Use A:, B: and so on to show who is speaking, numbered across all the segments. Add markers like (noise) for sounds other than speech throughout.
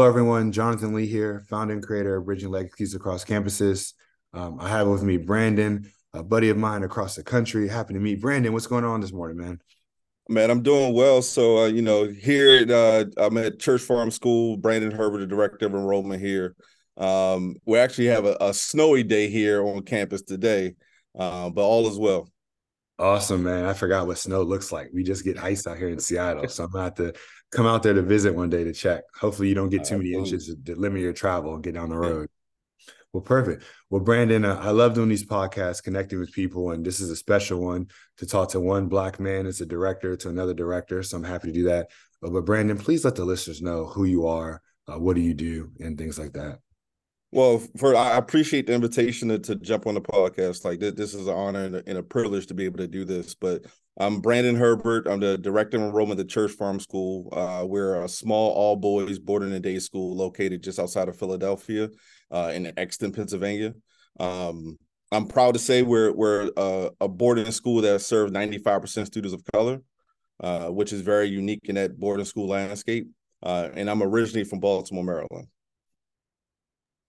A: Hello, everyone. Jonathan Lee here, founder and creator of Bridging Legacies Across Campuses. Um, I have with me Brandon, a buddy of mine across the country. Happy to meet Brandon. What's going on this morning, man?
B: Man, I'm doing well. So, uh, you know, here at, uh, I'm at Church Farm School. Brandon Herbert, the director of enrollment here. Um, we actually have a, a, snowy day here on campus today, uh, but all is well.
A: Awesome, man. I forgot what snow looks like. We just get ice out here in Seattle. So I'm going to have to come out there to visit one day to check. Hopefully, you don't get too many inches to limit your travel and get down the road. Well, perfect. Well, Brandon, uh, I love doing these podcasts, connecting with people, and this is a special one to talk to one black man as a director to another director. So I'm happy to do that. But, but Brandon, please let the listeners know who you are, uh, what do you do, and things like that.
B: Well, for I appreciate the invitation to, to jump on the podcast. Like this, is an honor and a, and a, privilege to be able to do this. But I'm Brandon Herbert. I'm the director of enrollment at Church Farm School. Uh, we're a small all boys boarding and day school located just outside of Philadelphia, uh, in Exton, Pennsylvania. Um, I'm proud to say we're we're a boarding school that serves 95% students of color, uh, which is very unique in that boarding school landscape. Uh, and I'm originally from Baltimore, Maryland.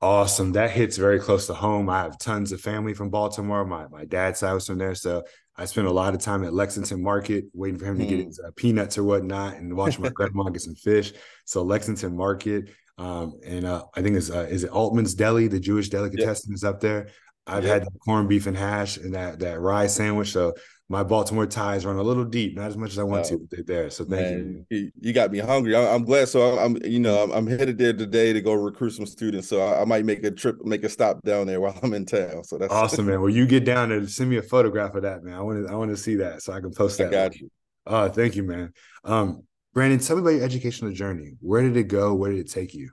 A: Awesome. That hits very close to home. I have tons of family from Baltimore. My my dad's side was from there. So I spent a lot of time at Lexington Market waiting for him to get hmm. his uh, peanuts or whatnot and watch my (laughs) grandma get some fish. So Lexington Market. Um, and uh, I think it's uh, is it Attman's Deli, the Jewish delicatessen yep. is up there. I've had corned beef and hash and that that rye sandwich. So my Baltimore ties run a little deep, not as much as I want to but they're there. So thank man,
B: you. You got me hungry. I'm, glad. So I'm, you know, I'm, I'm, headed there today to go recruit some students. So I, I, might make a trip, make a stop down there while I'm in town. So that's
A: awesome, man. Well, you get down there, send me a photograph of that, man. I want to, I want to see that so I can post that. I
B: got you.
A: Oh, thank you, man. Um, Brandon, tell me about your educational journey. Where did it go? Where did it take you?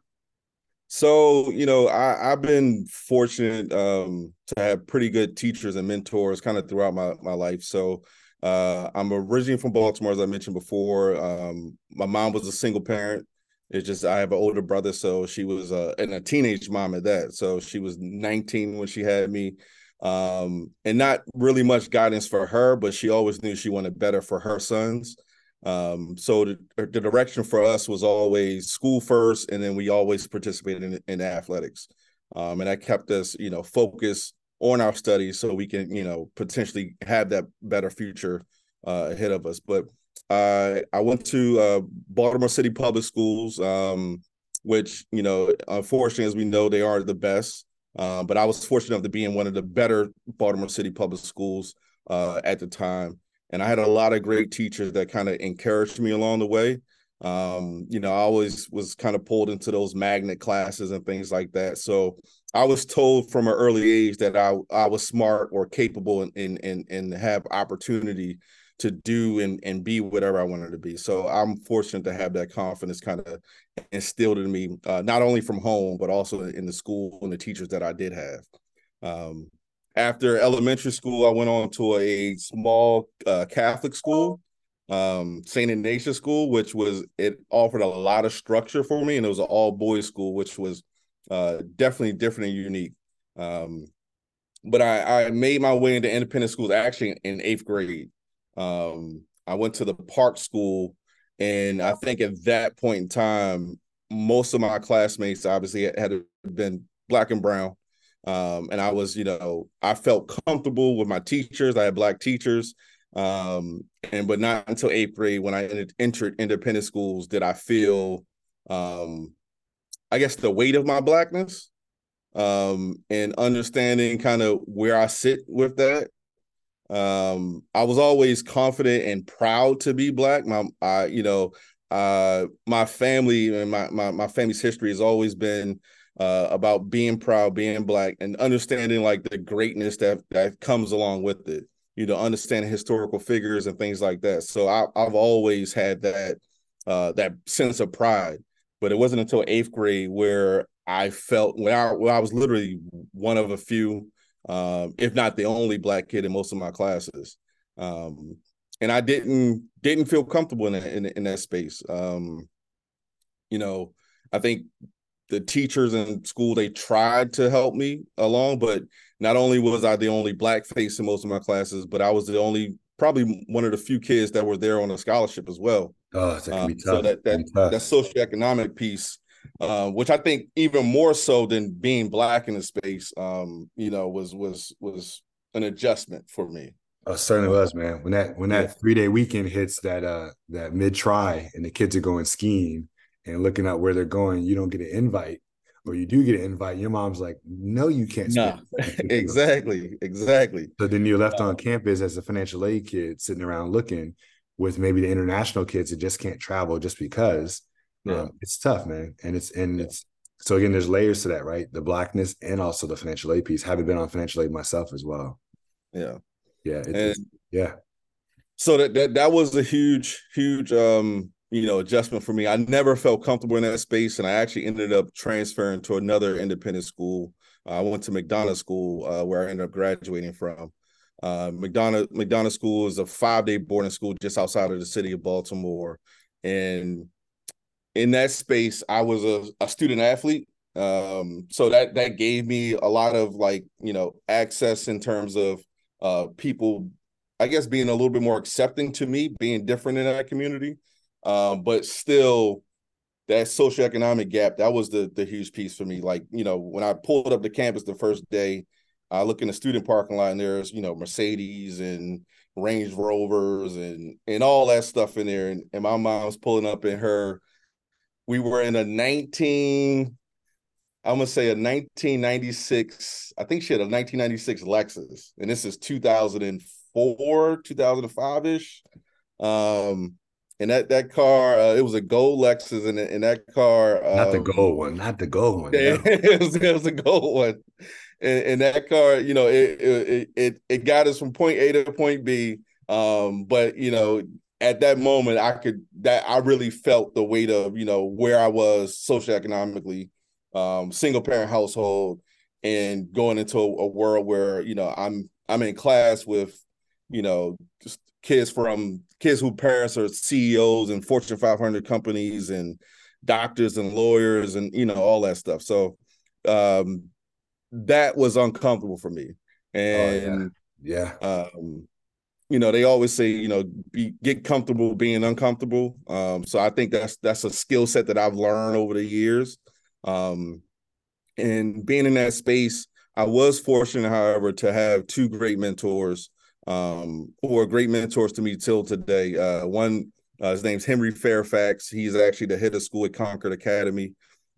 B: So, you know, I, I've been fortunate um, to have pretty good teachers and mentors kind of throughout my, my life. So, uh, I'm originally from Baltimore, as I mentioned before. Um, my mom was a single parent. It's just I have an older brother, so she was uh, and a teenage mom at that. So she was 19 when she had me, um, and not really much guidance for her, but she always knew she wanted better for her sons. Um, so the, the direction for us was always school first, and then we always participated in, in athletics, um, and that kept us, you know, focused on our studies so we can, you know, potentially have that better future uh, ahead of us. But I I went to uh, Baltimore City Public Schools, um, which you know, unfortunately, as we know, they are the best. Uh, but I was fortunate enough to be in one of the better Baltimore City Public Schools uh, at the time and I had a lot of great teachers that kind of encouraged me along the way. Um, you know, I always was kind of pulled into those magnet classes and things like that. So I was told from an early age that I I was smart or capable and and and, and have opportunity to do and, and be whatever I wanted to be. So I'm fortunate to have that confidence kind of instilled in me, uh, not only from home, but also in the school and the teachers that I did have. Um, after elementary school, I went on to a small uh, Catholic school, um, St. Ignatius School, which was it offered a lot of structure for me, and it was an all boys school, which was uh, definitely different and unique. Um, but I, I made my way into independent schools actually in eighth grade. Um, I went to the Park School, and I think at that point in time, most of my classmates obviously had been black and brown. Um, and I was, you know, I felt comfortable with my teachers. I had black teachers. Um, and but not until eighth grade when I entered independent schools did I feel um I guess the weight of my blackness um and understanding kind of where I sit with that. Um, I was always confident and proud to be black. My I, you know, uh my family and my my my family's history has always been uh, about being proud, being black, and understanding like the greatness that that comes along with it. You know, understanding historical figures and things like that. So I, have always had that uh, that sense of pride. But it wasn't until eighth grade where I felt when I, when I was literally one of a few, um, if not the only black kid in most of my classes. Um, and I didn't didn't feel comfortable in that, in, in that space. Um, you know, I think the teachers in school they tried to help me along but not only was i the only black face in most of my classes but i was the only probably one of the few kids that were there on a scholarship as well
A: oh that can be um, tough.
B: so that that, that socioeconomic piece uh, which I think even more so than being black in the space, um, you know, was was was an adjustment for me.
A: Oh, certainly was, man. When that when that yeah. three day weekend hits that uh that mid try and the kids are going skiing and looking at where they're going, you don't get an invite, or you do get an invite. Your mom's like, "No, you can't."
B: No, (laughs) exactly, exactly.
A: So then you're left on campus as a financial aid kid, sitting around looking with maybe the international kids that just can't travel just because. Yeah. Um, it's tough, man, and it's and yeah. it's so again. There's layers to that, right? The blackness and also the financial aid piece. Having been on financial aid myself as well.
B: Yeah,
A: yeah, and, yeah.
B: So that, that that was a huge, huge um, you know, adjustment for me. I never felt comfortable in that space, and I actually ended up transferring to another independent school. Uh, I went to McDonogh School, uh, where I ended up graduating from. Uh, McDonogh McDonogh School is a five day boarding school just outside of the city of Baltimore, and in that space, I was a, a student athlete. Um, so that that gave me a lot of like you know access in terms of uh, people, I guess, being a little bit more accepting to me, being different in that community. Um, but still, that socioeconomic gap that was the the huge piece for me. Like you know, when I pulled up the campus the first day, I look in the student parking lot and there's you know Mercedes and Range Rovers and and all that stuff in there, and, and my mom's pulling up in her. We were in a 19 I'm gonna say a 1996. I think she had a 1996 Lexus, and this is 2004, 2005 ish. Um, and that that car, uh, it was a gold Lexus, and in that car,
A: um, not the um, gold one, not the gold one.
B: Yeah, (laughs) no. it, was, it was a gold one. And, and that car, you know, it, it it it got us from point A to point B. Um, but you know, at that moment, I could that I really felt the weight of you know where I was socioeconomically um, single parent household and going into a, a, world where you know I'm I'm in class with you know just kids from kids who parents are CEOs and Fortune 500 companies and doctors and lawyers and you know all that stuff. So um, that was uncomfortable for me. And
A: oh, yeah,
B: yeah. Um, you know, they always say, you know, be, get comfortable being uncomfortable. Um, so I think that's that's a skill set that I've learned over the years. Um, and being in that space, I was fortunate, however, to have two great mentors um, who are great mentors to me till today. Uh, one, uh, his name's Henry Fairfax. He's actually the head of school at Concord Academy.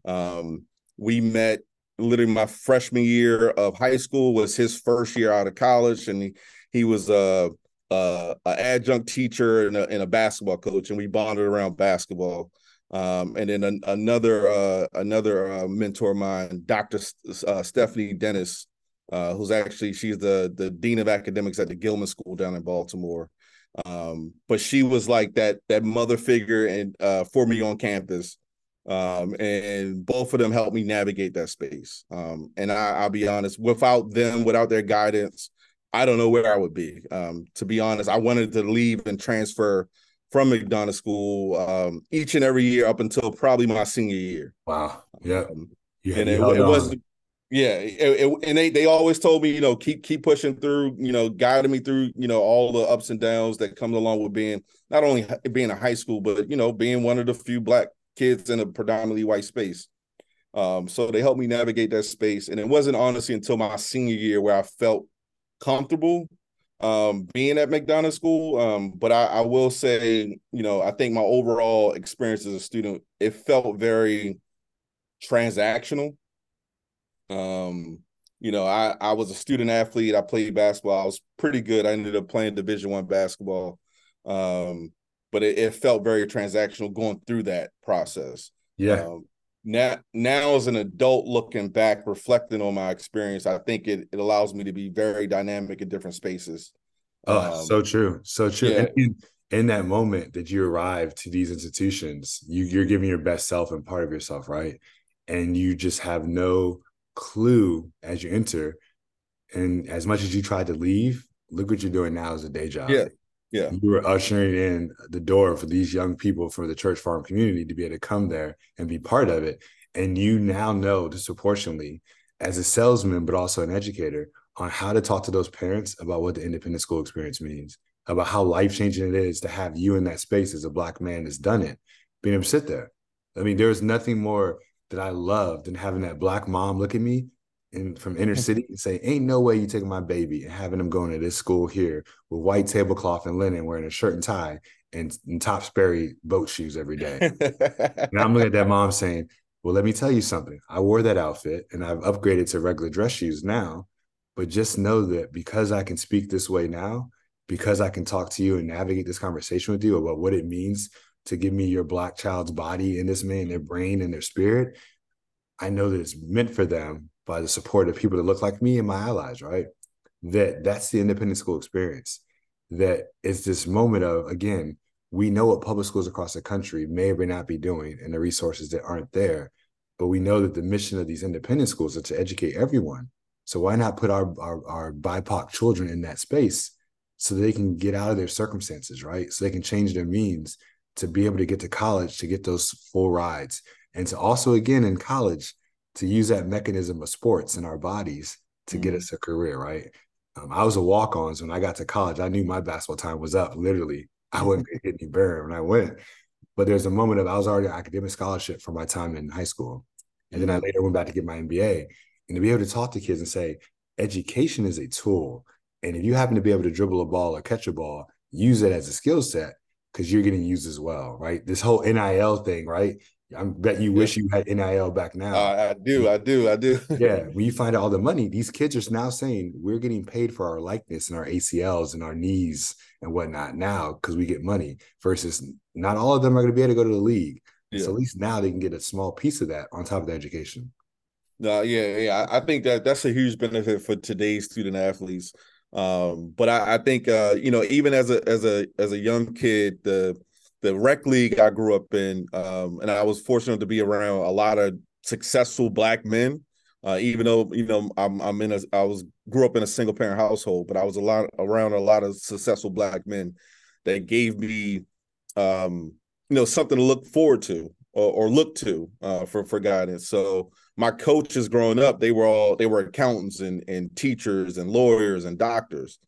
B: Um, we met literally my freshman year of high school was his first year out of college, and he, he was a, a, a adjunct teacher and a, and a, basketball coach, and we bonded around basketball. Um, and then an, another uh, another uh, mentor of mine, Dr. Uh, Stephanie Dennis, uh, who's actually she's the the dean of academics at the Gilman School down in Baltimore. Um, but she was like that that mother figure and uh, for me on campus. Um, and both of them helped me navigate that space. Um, and I, will be honest, without them, without their guidance, I don't know where I would be. Um, to be honest, I wanted to leave and transfer from McDonogh School um, each and every year up until probably my senior year.
A: Wow. Yeah. Um,
B: and it, it was yeah, it, it, and they they always told me, you know, keep keep pushing through, you know, guiding me through, you know, all the ups and downs that come along with being not only being a high school, but you know, being one of the few black kids in a predominantly white space. Um, so they helped me navigate that space, and it wasn't honestly until my senior year where I felt comfortable um, being at McDonogh School. Um, but I, I, will say, you know, I think my overall experience as a student, it felt very transactional. Um, you know, I, I was a student athlete. I played basketball. I was pretty good. I ended up playing Division One basketball. Um, but it, it, felt very transactional going through that process.
A: Yeah. Um,
B: now now as an adult looking back reflecting on my experience i think it, it allows me to be very dynamic in different spaces.
A: Oh um, so true so true. Yeah. and in, in, that moment that you arrive to these institutions you, you're giving your best self and part of yourself right? And you just have no clue as you enter. And as much as you tried to leave look what you're doing now as a day job.
B: Yeah yeah.
A: You were ushering in the door for these young people for the church farm community to be able to come there and be part of it. And you now know disproportionately as a salesman, but also an educator on how to talk to those parents about what the independent school experience means, about how life changing it is to have you in that space as a black man that's done it, being able to sit there. I mean, there's nothing more that I loved than having that black mom look at me and from inner mm-hmm. city and say, Ain't no way you taking my baby and having him going to this school here with white tablecloth and linen, wearing a shirt and tie and, and Top Sperry boat shoes every day. and I'm looking at that mom saying, Well, let me tell you something. I wore that outfit and I've upgraded to regular dress shoes now. But just know that because I can speak this way now, because I can talk to you and navigate this conversation with you about what it means to give me your black child's body and this man, their brain and their spirit, I know that it's meant for them by the support of people that look like me and my allies, right? That that's the independent school experience. That it's this moment of again, we know what public schools across the country may or may not be doing and the resources that aren't there, but we know that the mission of these independent schools is to educate everyone. So why not put our our, our BIPOC children in that space so they can get out of their circumstances, right? So they can change their means to be able to get to college to get those full rides and to also again in college to use that mechanism of sports in our bodies to mm get us a career right? Um, i was a walk ons when i got to college. I knew my basketball time was up literally. I wouldn't get any better when i went. But there's a moment of i was already an academic scholarship for my time in high school. And then i later went back to get my mba and to be able to talk to kids and say education is a tool. And if you happen to be able to dribble a ball or catch a ball use it as a skill set because you're getting used as well, right? This whole NIL thing, right? I bet you wish you had NIL back now.
B: Uh, I do, I do, I do. (laughs)
A: yeah, when you find out all the money, these kids are now saying we're getting paid for our likeness and our ACLs and our knees and whatnot now because we get money. Versus not all of them are going to be able to go to the league. Yeah. So at least now they can get a small piece of that on top of the education.
B: No, uh, yeah, yeah. I think that that's a huge benefit for today's student athletes. Um, but I, I think uh, you know, even as a as a as a young kid, the the rec league I grew up in, um, and I was fortunate to be around a lot of successful black men. Uh, even though you know I'm I'm in a I was grew up in a single parent household, but I was a lot around a lot of successful black men that gave me um, you know something to look forward to or, or look to uh, for for guidance. So my coaches growing up, they were all they were accountants and and teachers and lawyers and doctors.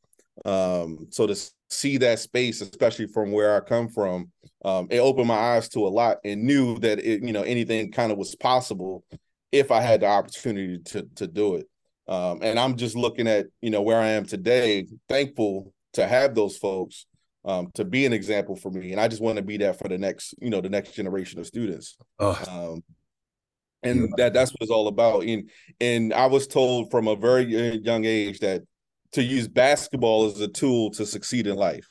B: Um, so to see that space, especially from where I come from, um, it opened my eyes to a lot and knew that it, you know, anything kind of was possible if I had the opportunity to to do it. Um, and I'm just looking at, you know, where I am today, thankful to have those folks um, to be an example for me. And I just want to be that for the next, you know, the next generation of students. Oh. Um, and that that's what it's all about. And and I was told from a very young age that to use basketball as a tool to succeed in life.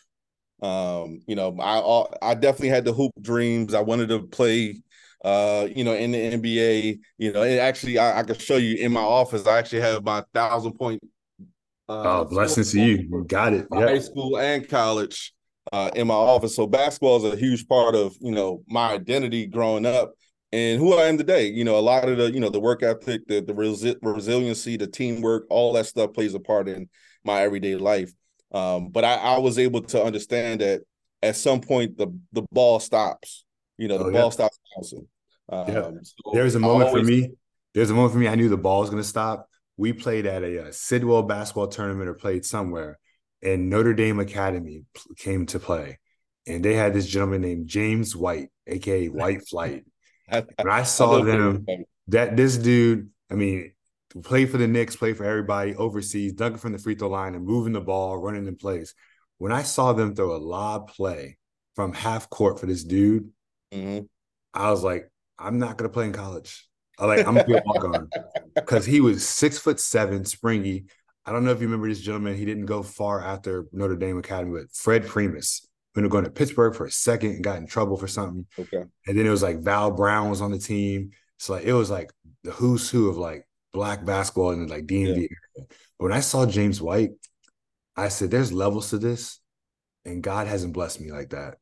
B: Um, you know, I I definitely had the hoop dreams. I wanted to play uh, you know, in the NBA, you know, and actually I, I can show you in my office, I actually have my thousand point
A: uh, oh, blessings to you. You got it.
B: Yeah. High school and college uh, in my office. So basketball is a huge part of, you know, my identity growing up and who I am today. You know, a lot of the, you know, the work ethic, the the resi- resiliency, the teamwork, all that stuff plays a part in my everyday life. Um, but I, I, was able to understand that at some point the the ball stops. You know, the oh, ball yeah. stops bouncing. Um,
A: yeah. So There's a moment always, for me. There's a moment for me. I knew the ball was going to stop. We played at a, a Sidwell basketball tournament or played somewhere, and Notre Dame Academy came to play, and they had this gentleman named James White, aka White Flight (laughs) when I saw I them, that this dude, I mean, play for the Knicks, play for everybody overseas, dunking from the free throw line and moving the ball, running in place. When I saw them throw a lob play from half court for this dude, mm-hmm. I was like, I'm not gonna play in college. I like I'm gonna walk on (laughs) because he was six foot seven, springy. I don't know if you remember this gentleman. He didn't go far after Notre Dame Academy, but Fred Primus ended up going to Pittsburgh for a second and got in trouble for something. Okay. And then it was like Val Brown was on the team. So like it was like the who's who of like black basketball and like DMV. Yeah. But when I saw James White, I said, "There's levels to this." And God hasn't blessed me like that.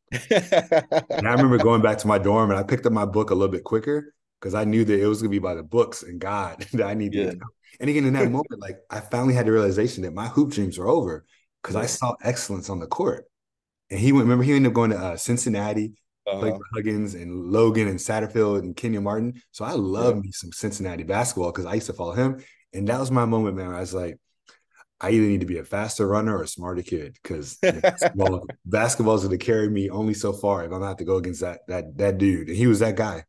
A: and I remember going back to my dorm and I picked up my book a little bit quicker because I knew that it was gonna be by the books and God (laughs) that I needed. Yeah. And again, in that moment, like I finally had the realization that my hoop dreams were over because. I saw excellence on the court. And he went, remember, he ended up going to uh, Cincinnati, uh-huh. played for Huggins and Logan and Satterfield and Kenyon Martin. So I love yeah. me some Cincinnati basketball because I used to follow him. And that was my moment, man. I was like, I either need to be a faster runner or a smarter kid because basketball, (laughs) basketball's going to carry me only so far if I'm going to have to go against that that that dude. And he was that guy.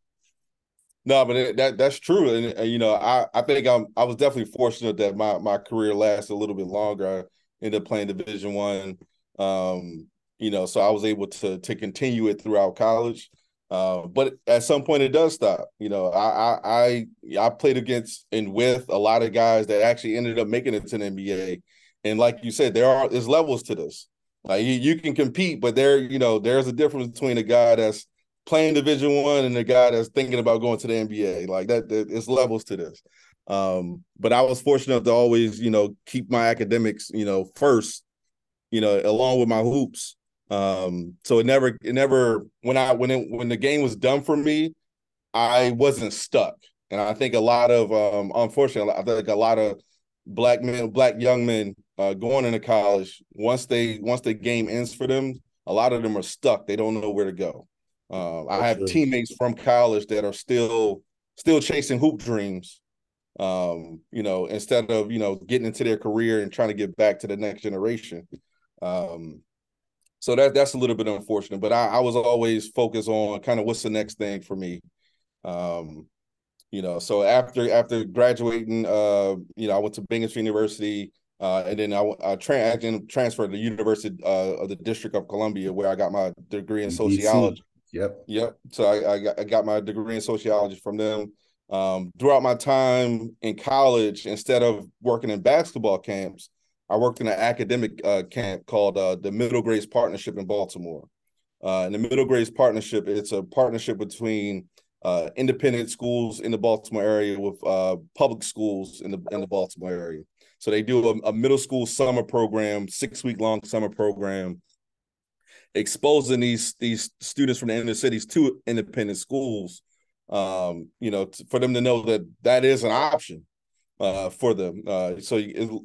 B: No, but that that's true, and, and, you know, I I think I'm I was definitely fortunate that my my career lasted a little bit longer. I ended up playing Division One, um, you know, so I was able to to continue it throughout college. Uh, but at some point, it does stop. You know, I, I I I played against and with a lot of guys that actually ended up making it to the NBA, and like you said, there are there's levels to this. Like you, you can compete, but there, you know, there's a difference between a guy that's playing Division One and a guy that's thinking about going to the NBA. Like that, that it's levels to this. Um, but I was fortunate to always, you know, keep my academics, you know, first, you know, along with my hoops. Um, so it never, it never when I when it when the game was done for me, I wasn't stuck. And I think a lot of um unfortunately, I think a lot of black men, black young men uh, going into college, once they once the game ends for them, a lot of them are stuck. They don't know where to go. Uh, I have teammates from college that are still still chasing hoop dreams. Um, you know, instead of you know getting into their career and trying to get back to the next generation. Um, so that that's a little bit unfortunate. But I, I was always focused on kind of what's the next thing for me. Um, you know, so after after graduating, uh, you know, I went to Binghamton University. Uh, and then I, I, tra- I transferred to the University uh, of the District of Columbia, where I got my degree in sociology.
A: Yep.
B: Yep. So I, I, got, I got my degree in sociology from them. Um, throughout my time in college, instead of working in basketball camps, I worked in an academic uh, camp called uh, the Middle Grades Partnership in Baltimore. Uh, and the Middle Grades Partnership, it's a partnership between uh, independent schools in the Baltimore area with uh, public schools in the in the Baltimore area. So they do a, a middle school summer program, six week long summer program, exposing these these students from the inner cities to independent schools. Um, you know, t- for them to know that that is an option uh, for them. Uh, so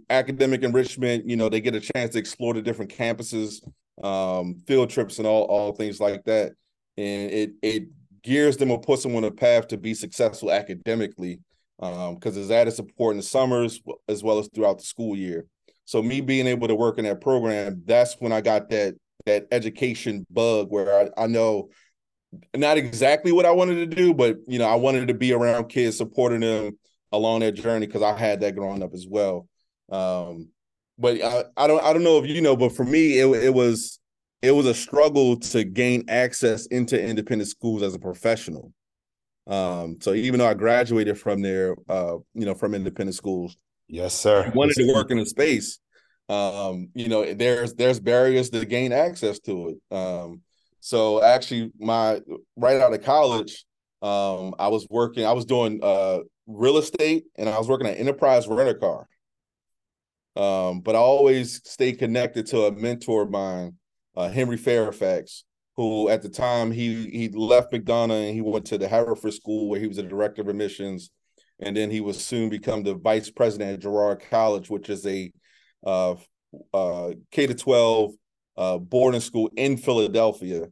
B: academic enrichment, you know, they get a chance to explore the different campuses, um, field trips, and all all things like that, and it it gears them or puts them on a path to be successful academically because um, it's added support in the summers as well as throughout the school year. So me being able to work in that program, that's when I got that that education bug where I, I know not exactly what I wanted to do, but you know, I wanted to be around kids, supporting them along that journey because I had that growing up as well. Um, but I, I don't I don't know if you know, but for me, it it was it was a struggle to gain access into independent schools as a professional. Um, so even though I graduated from there, uh, you know, from independent schools,
A: yes, sir,
B: I wanted to work in a space. Um, you know, there's there's barriers to gain access to it. Um, so actually, my right out of college, um, I was working. I was doing uh real estate, and I was working at Enterprise Rent a Car. Um, but I always stayed connected to a mentor of mine, uh, Henry Fairfax, who at the time he he left McDonogh and he went to the Haverford School where he was the director of admissions, and then he was soon become the vice president at Girard College, which is a uh, uh, K to twelve uh, boarding school in Philadelphia.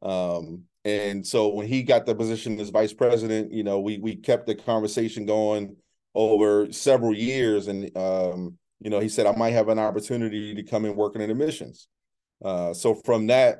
B: Um, and so when he got the position as vice president, you know, we we kept the conversation going over several years, and um, you know, he said I might have an opportunity to come and work in admissions. Uh, so from that,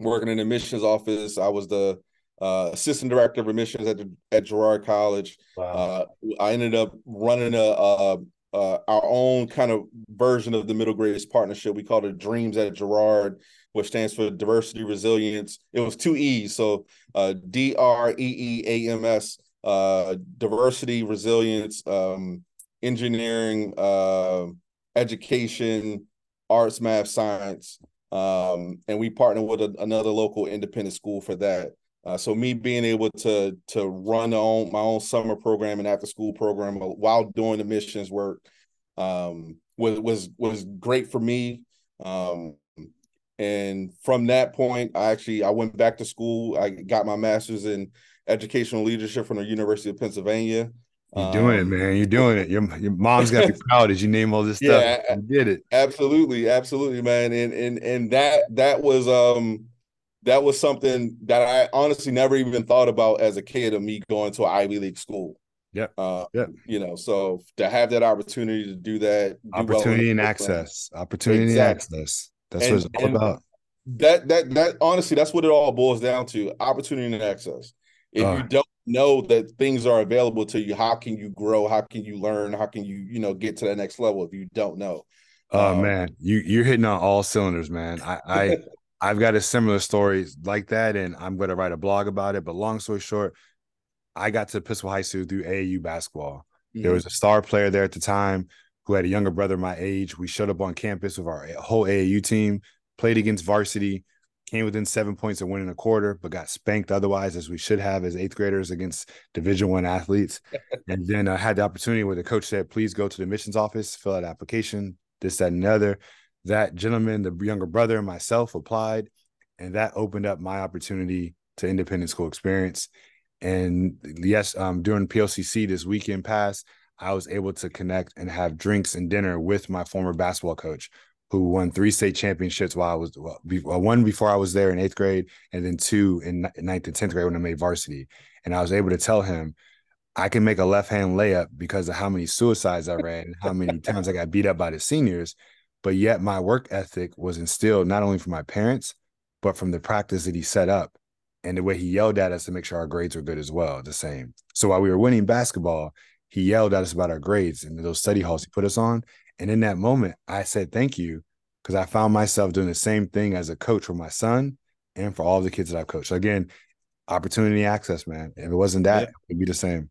B: working in the admissions office. I was the uh, assistant director of admissions at the, at Girard College. Wow. Uh, I ended up running a, a, a, our own kind of version of the middle grades partnership. We called it Dreams at Girard, which stands for Diversity Resilience. It was two E's, so uh, D R E E A M S, uh, Diversity Resilience, um, Engineering, uh, Education, Arts, Math, Science um, and we partner with a, another local independent school for that. Uh, so me being able to to run own, my own summer program and after school program while doing the missions work um, was was was great for me. Um, and from that point, I actually I went back to school. I got my master's in educational leadership from the University of Pennsylvania.
A: You're doing um, it, man. You're doing it. Your your mom's got to be proud as you name all this stuff. Yeah, you did it.
B: Absolutely, absolutely, man. And and and that that was um that was something that I honestly never even thought about as a kid of me going to an Ivy League school.
A: Yeah. Uh, yeah.
B: You know, so to have that opportunity to do that,
A: do opportunity well and access, opportunity exactly. and access. That's and, what it's all about.
B: That that that honestly, that's what it all boils down to: opportunity and access. If you don't know that things are available to you, how can you grow? How can you learn? How can you, you know, get to the next level if you don't know?
A: Oh um, man, you you're hitting on all cylinders, man. I I (laughs) I've got a similar story like that, and I'm going to write a blog about it. But long story short, I got to Episcopal High School through AAU basketball. Mm-hmm. There was a star player there at the time who had a younger brother my age. We showed up on campus with our whole AAU team, played against varsity, came within seven points of winning a quarter, but got spanked otherwise, as we should have as eighth graders against Division One athletes. (laughs) and then I uh, had the opportunity where the coach said, "Please go to the admissions office, fill out application, this, that, and the other." That gentleman, the younger brother, and myself applied, and that opened up my opportunity to independent school experience. And yes, um, during PLCC this weekend past, I was able to connect and have drinks and dinner with my former basketball coach, who won three state championships while I was well, one before I was there in eighth grade, and then two in ninth and tenth grade when I made varsity. And I was able to tell him I can make a left hand layup because of how many suicides I ran how many times I got beat up by the seniors. But yet my work ethic was instilled not only from my parents, but from the practice that he set up and the way he yelled at us to make sure our grades were good as well, the same. So while we were winning basketball, he yelled at us about our grades and those study halls he put us on. And in that moment, I said thank you because I found myself doing the same thing as a coach for my son and for all the kids that I've coached. So again, opportunity access, man. If it wasn't that, yeah. it'd be the same.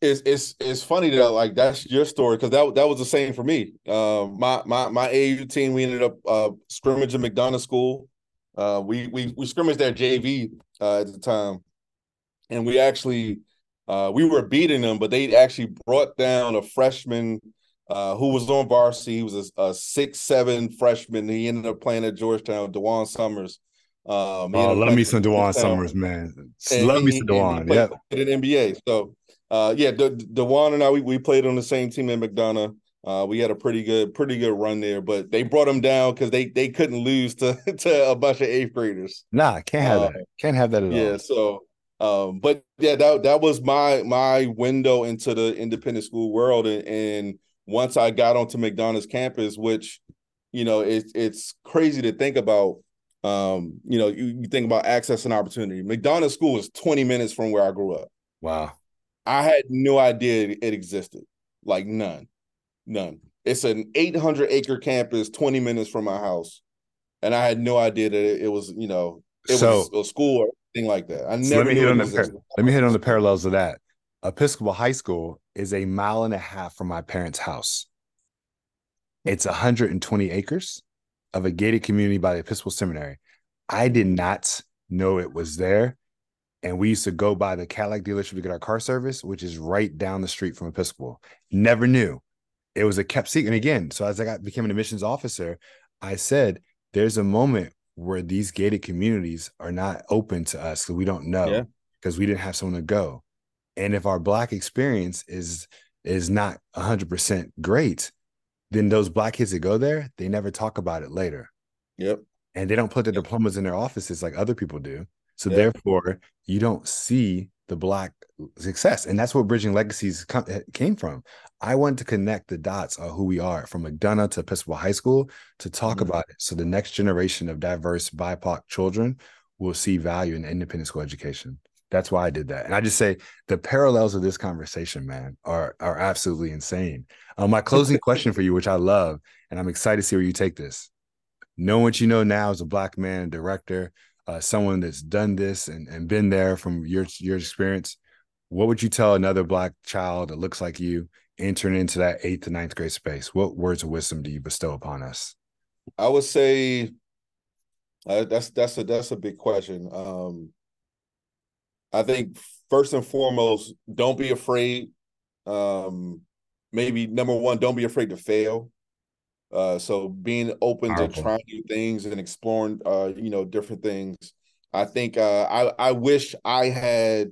B: It's it's it's funny that like that's your story because that that was the same for me. Um, my my my AU team, we ended up uh, scrimmaging McDonogh School. Uh, we we we scrimmaged their JV uh, at the time, and we actually uh, we were beating them, but they actually brought down a freshman uh, who was on varsity. He was a, a, six seven freshman. He ended up playing at Georgetown. DaJuan Summers.
A: Um, oh, love me some DaJuan Summers, man. And love me some DaJuan. Yeah,
B: in NBA. So, uh, yeah, De- DaJuan and I we, we played on the same team in McDonogh. Uh, we had a pretty good, pretty good run there, but they brought him down because they they couldn't lose to (laughs) to a bunch of eighth graders.
A: Nah, can't have uh, that. Can't have that at
B: yeah,
A: all.
B: Yeah, so um, but yeah, that that was my my window into the independent school world, and, and once I got onto McDonogh's campus, which you know it's it's crazy to think about. Um, you know, you, you think about access and opportunity. McDonogh School is 20 minutes from where I grew up.
A: Wow.
B: I had no idea it existed. Like none. None. It's an 800 acre campus 20 minutes from my house. And I had no idea that it, it was, you know, it so, was a school anything like that. I so let me hit
A: on the par- let me hit on the parallels of that. Episcopal High School is a mile and a half from my parents' house. It's 120 acres of a gated community by the Episcopal Seminary. I did not know it was there. And we used to go by the Cadillac dealership to get our car service, which is right down the street from Episcopal. Never knew. It was a kept secret. And again, so as I got became an admissions officer, I said, there's a moment where these gated communities are not open to us because we don't know because yeah. we didn't have someone to go. And if our black experience is is not 100% great, then those black kids that go there, they never talk about it later.
B: Yep.
A: And they don't put their diplomas in their offices like other people do. So yep. therefore, you don't see the black success. And that's where Bridging Legacies eh, came from. I wanted to connect the dots of who we are from McDonogh to Episcopal High School to talk mm-hmm. about it. So the next generation of diverse BIPOC children will see value in independent school education. That's why I did that. And I just say the parallels of this conversation, man, are are absolutely insane. Um, my closing question for you, which I love, and I'm excited to see where you take this. Know what you know now as a black man, director, uh, someone that's done this and, and been there from your your experience. What would you tell another black child that looks like you entering into that eighth to ninth grade space? What words of wisdom do you bestow upon us?
B: I would say uh, that's that's a that's a big question. Um, I think first and foremost, don't be afraid. Um, maybe number one, don't be afraid to fail. Uh, so being open Powerful. to trying new things and exploring, uh, you know, different things. I think uh, I I wish I had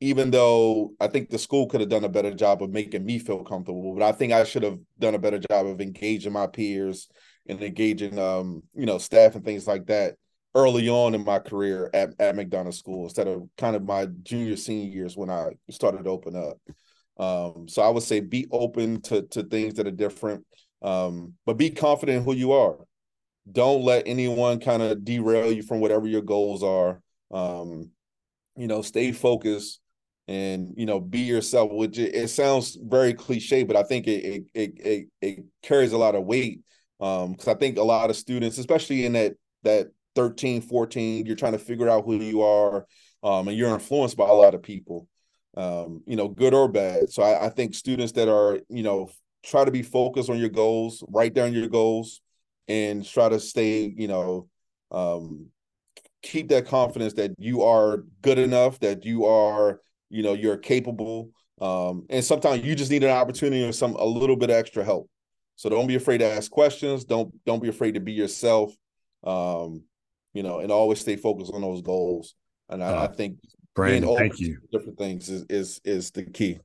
B: even though I think the school could have done a better job of making me feel comfortable, but I think I should have done a better job of engaging my peers and engaging, um, you know, staff and things like that early on in my career at, at McDonogh School instead of kind of my junior senior years when I started to open up. Um, so I would say be open to to things that are different, um, but be confident in who you are. Don't let anyone kind of derail you from whatever your goals are. Um, you know, stay focused and you know be yourself which it, it sounds very cliche but i think it it it, it carries a lot of weight um because i think a lot of students especially in that that 13 14 you're trying to figure out who you are um and you're influenced by a lot of people um you know good or bad so I, I think students that are you know try to be focused on your goals write down your goals and try to stay you know um keep that confidence that you are good enough that you are you know you're capable. Um, and sometimes you just need an opportunity or some a little bit of extra help. So don't be afraid to ask questions. Don't don't be afraid to be yourself. Um, you know and always stay focused on those goals. And i, uh, I think
A: brandon thank you.
B: different things is is is the key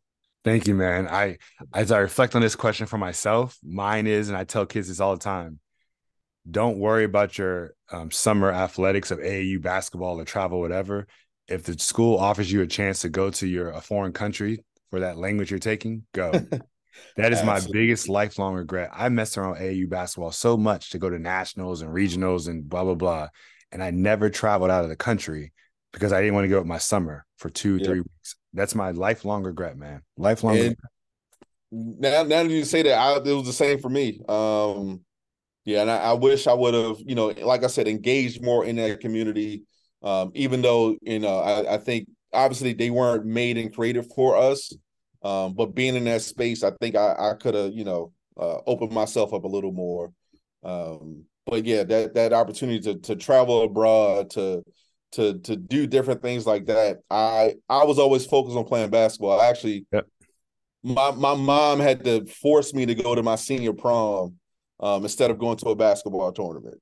A: thank you man i as i reflect on this question for myself mine is and i tell kids this all the time don't worry about your um, summer athletics of AAU basketball or travel, whatever if the school offers you a chance to go to your a foreign country for that language you're taking, go. (laughs) that is my biggest lifelong regret. I messed around AAU basketball so much to go to nationals and regionals and blah blah blah, and I never traveled out of the country because I didn't want to go with my summer for two yep. three weeks. That's my lifelong regret, man. Lifelong. And
B: now, now that you say that, I, it was the same for me. Um, yeah, and I, I wish I would have, you know, like I said, engaged more in that community um, even though you know I, I, think obviously they weren't made and created for us, um, but being in that space, I think I, I could have you know uh, opened myself up a little more. Um, but yeah, that that opportunity to to travel abroad to to to do different things like that. I I was always focused on playing basketball. I actually, yep. my my mom had to force me to go to my senior prom um, instead of going to a basketball tournament.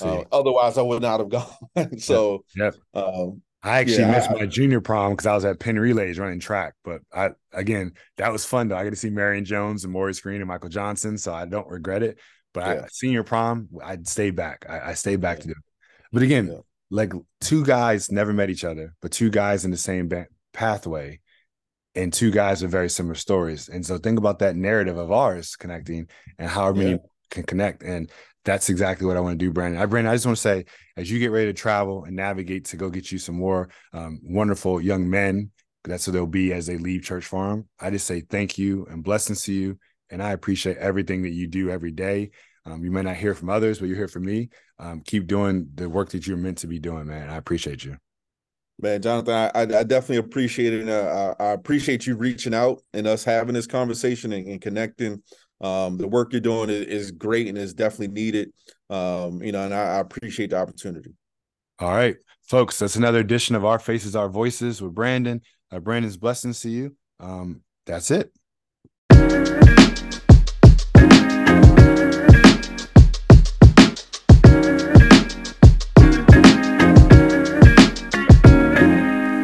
B: Uh, otherwise, I would not have (laughs) gone. so,
A: yep. Um, I actually yeah, missed I, my junior prom because I was at Penn Relays running track. But I again, that was fun though. I get to see Marion Jones and Maurice Greene and Michael Johnson, so I don't regret it. But yeah. I, senior prom, I'd stay back. I, I stayed back yeah. to do it. But again, like two guys never met each other, but two guys in the same ba- pathway, and two guys with very similar stories. And so think about that narrative of ours connecting and how many can connect. And that's exactly what I want to do, Brandon. I, Brandon, I just want to say, as you get ready to travel and navigate to go get you some more um, wonderful young men, that's what they'll be as they leave Church Farm. I just say thank you and blessings to you, and I appreciate everything that you do every day. Um, you may not hear from others, but you hear from me. Um, keep doing the work that you're meant to be doing, man. I appreciate you.
B: Man, Jonathan, I, I definitely appreciate it. Uh, I, I, appreciate you reaching out and us having this conversation and, and connecting. Um, the work you're doing is, is, great and is definitely needed. Um, you know, and I, I appreciate the opportunity.
A: All right, folks, that's another edition of Our Faces, Our Voices with Brandon. Uh, Brandon's blessings to you. Um, that's it.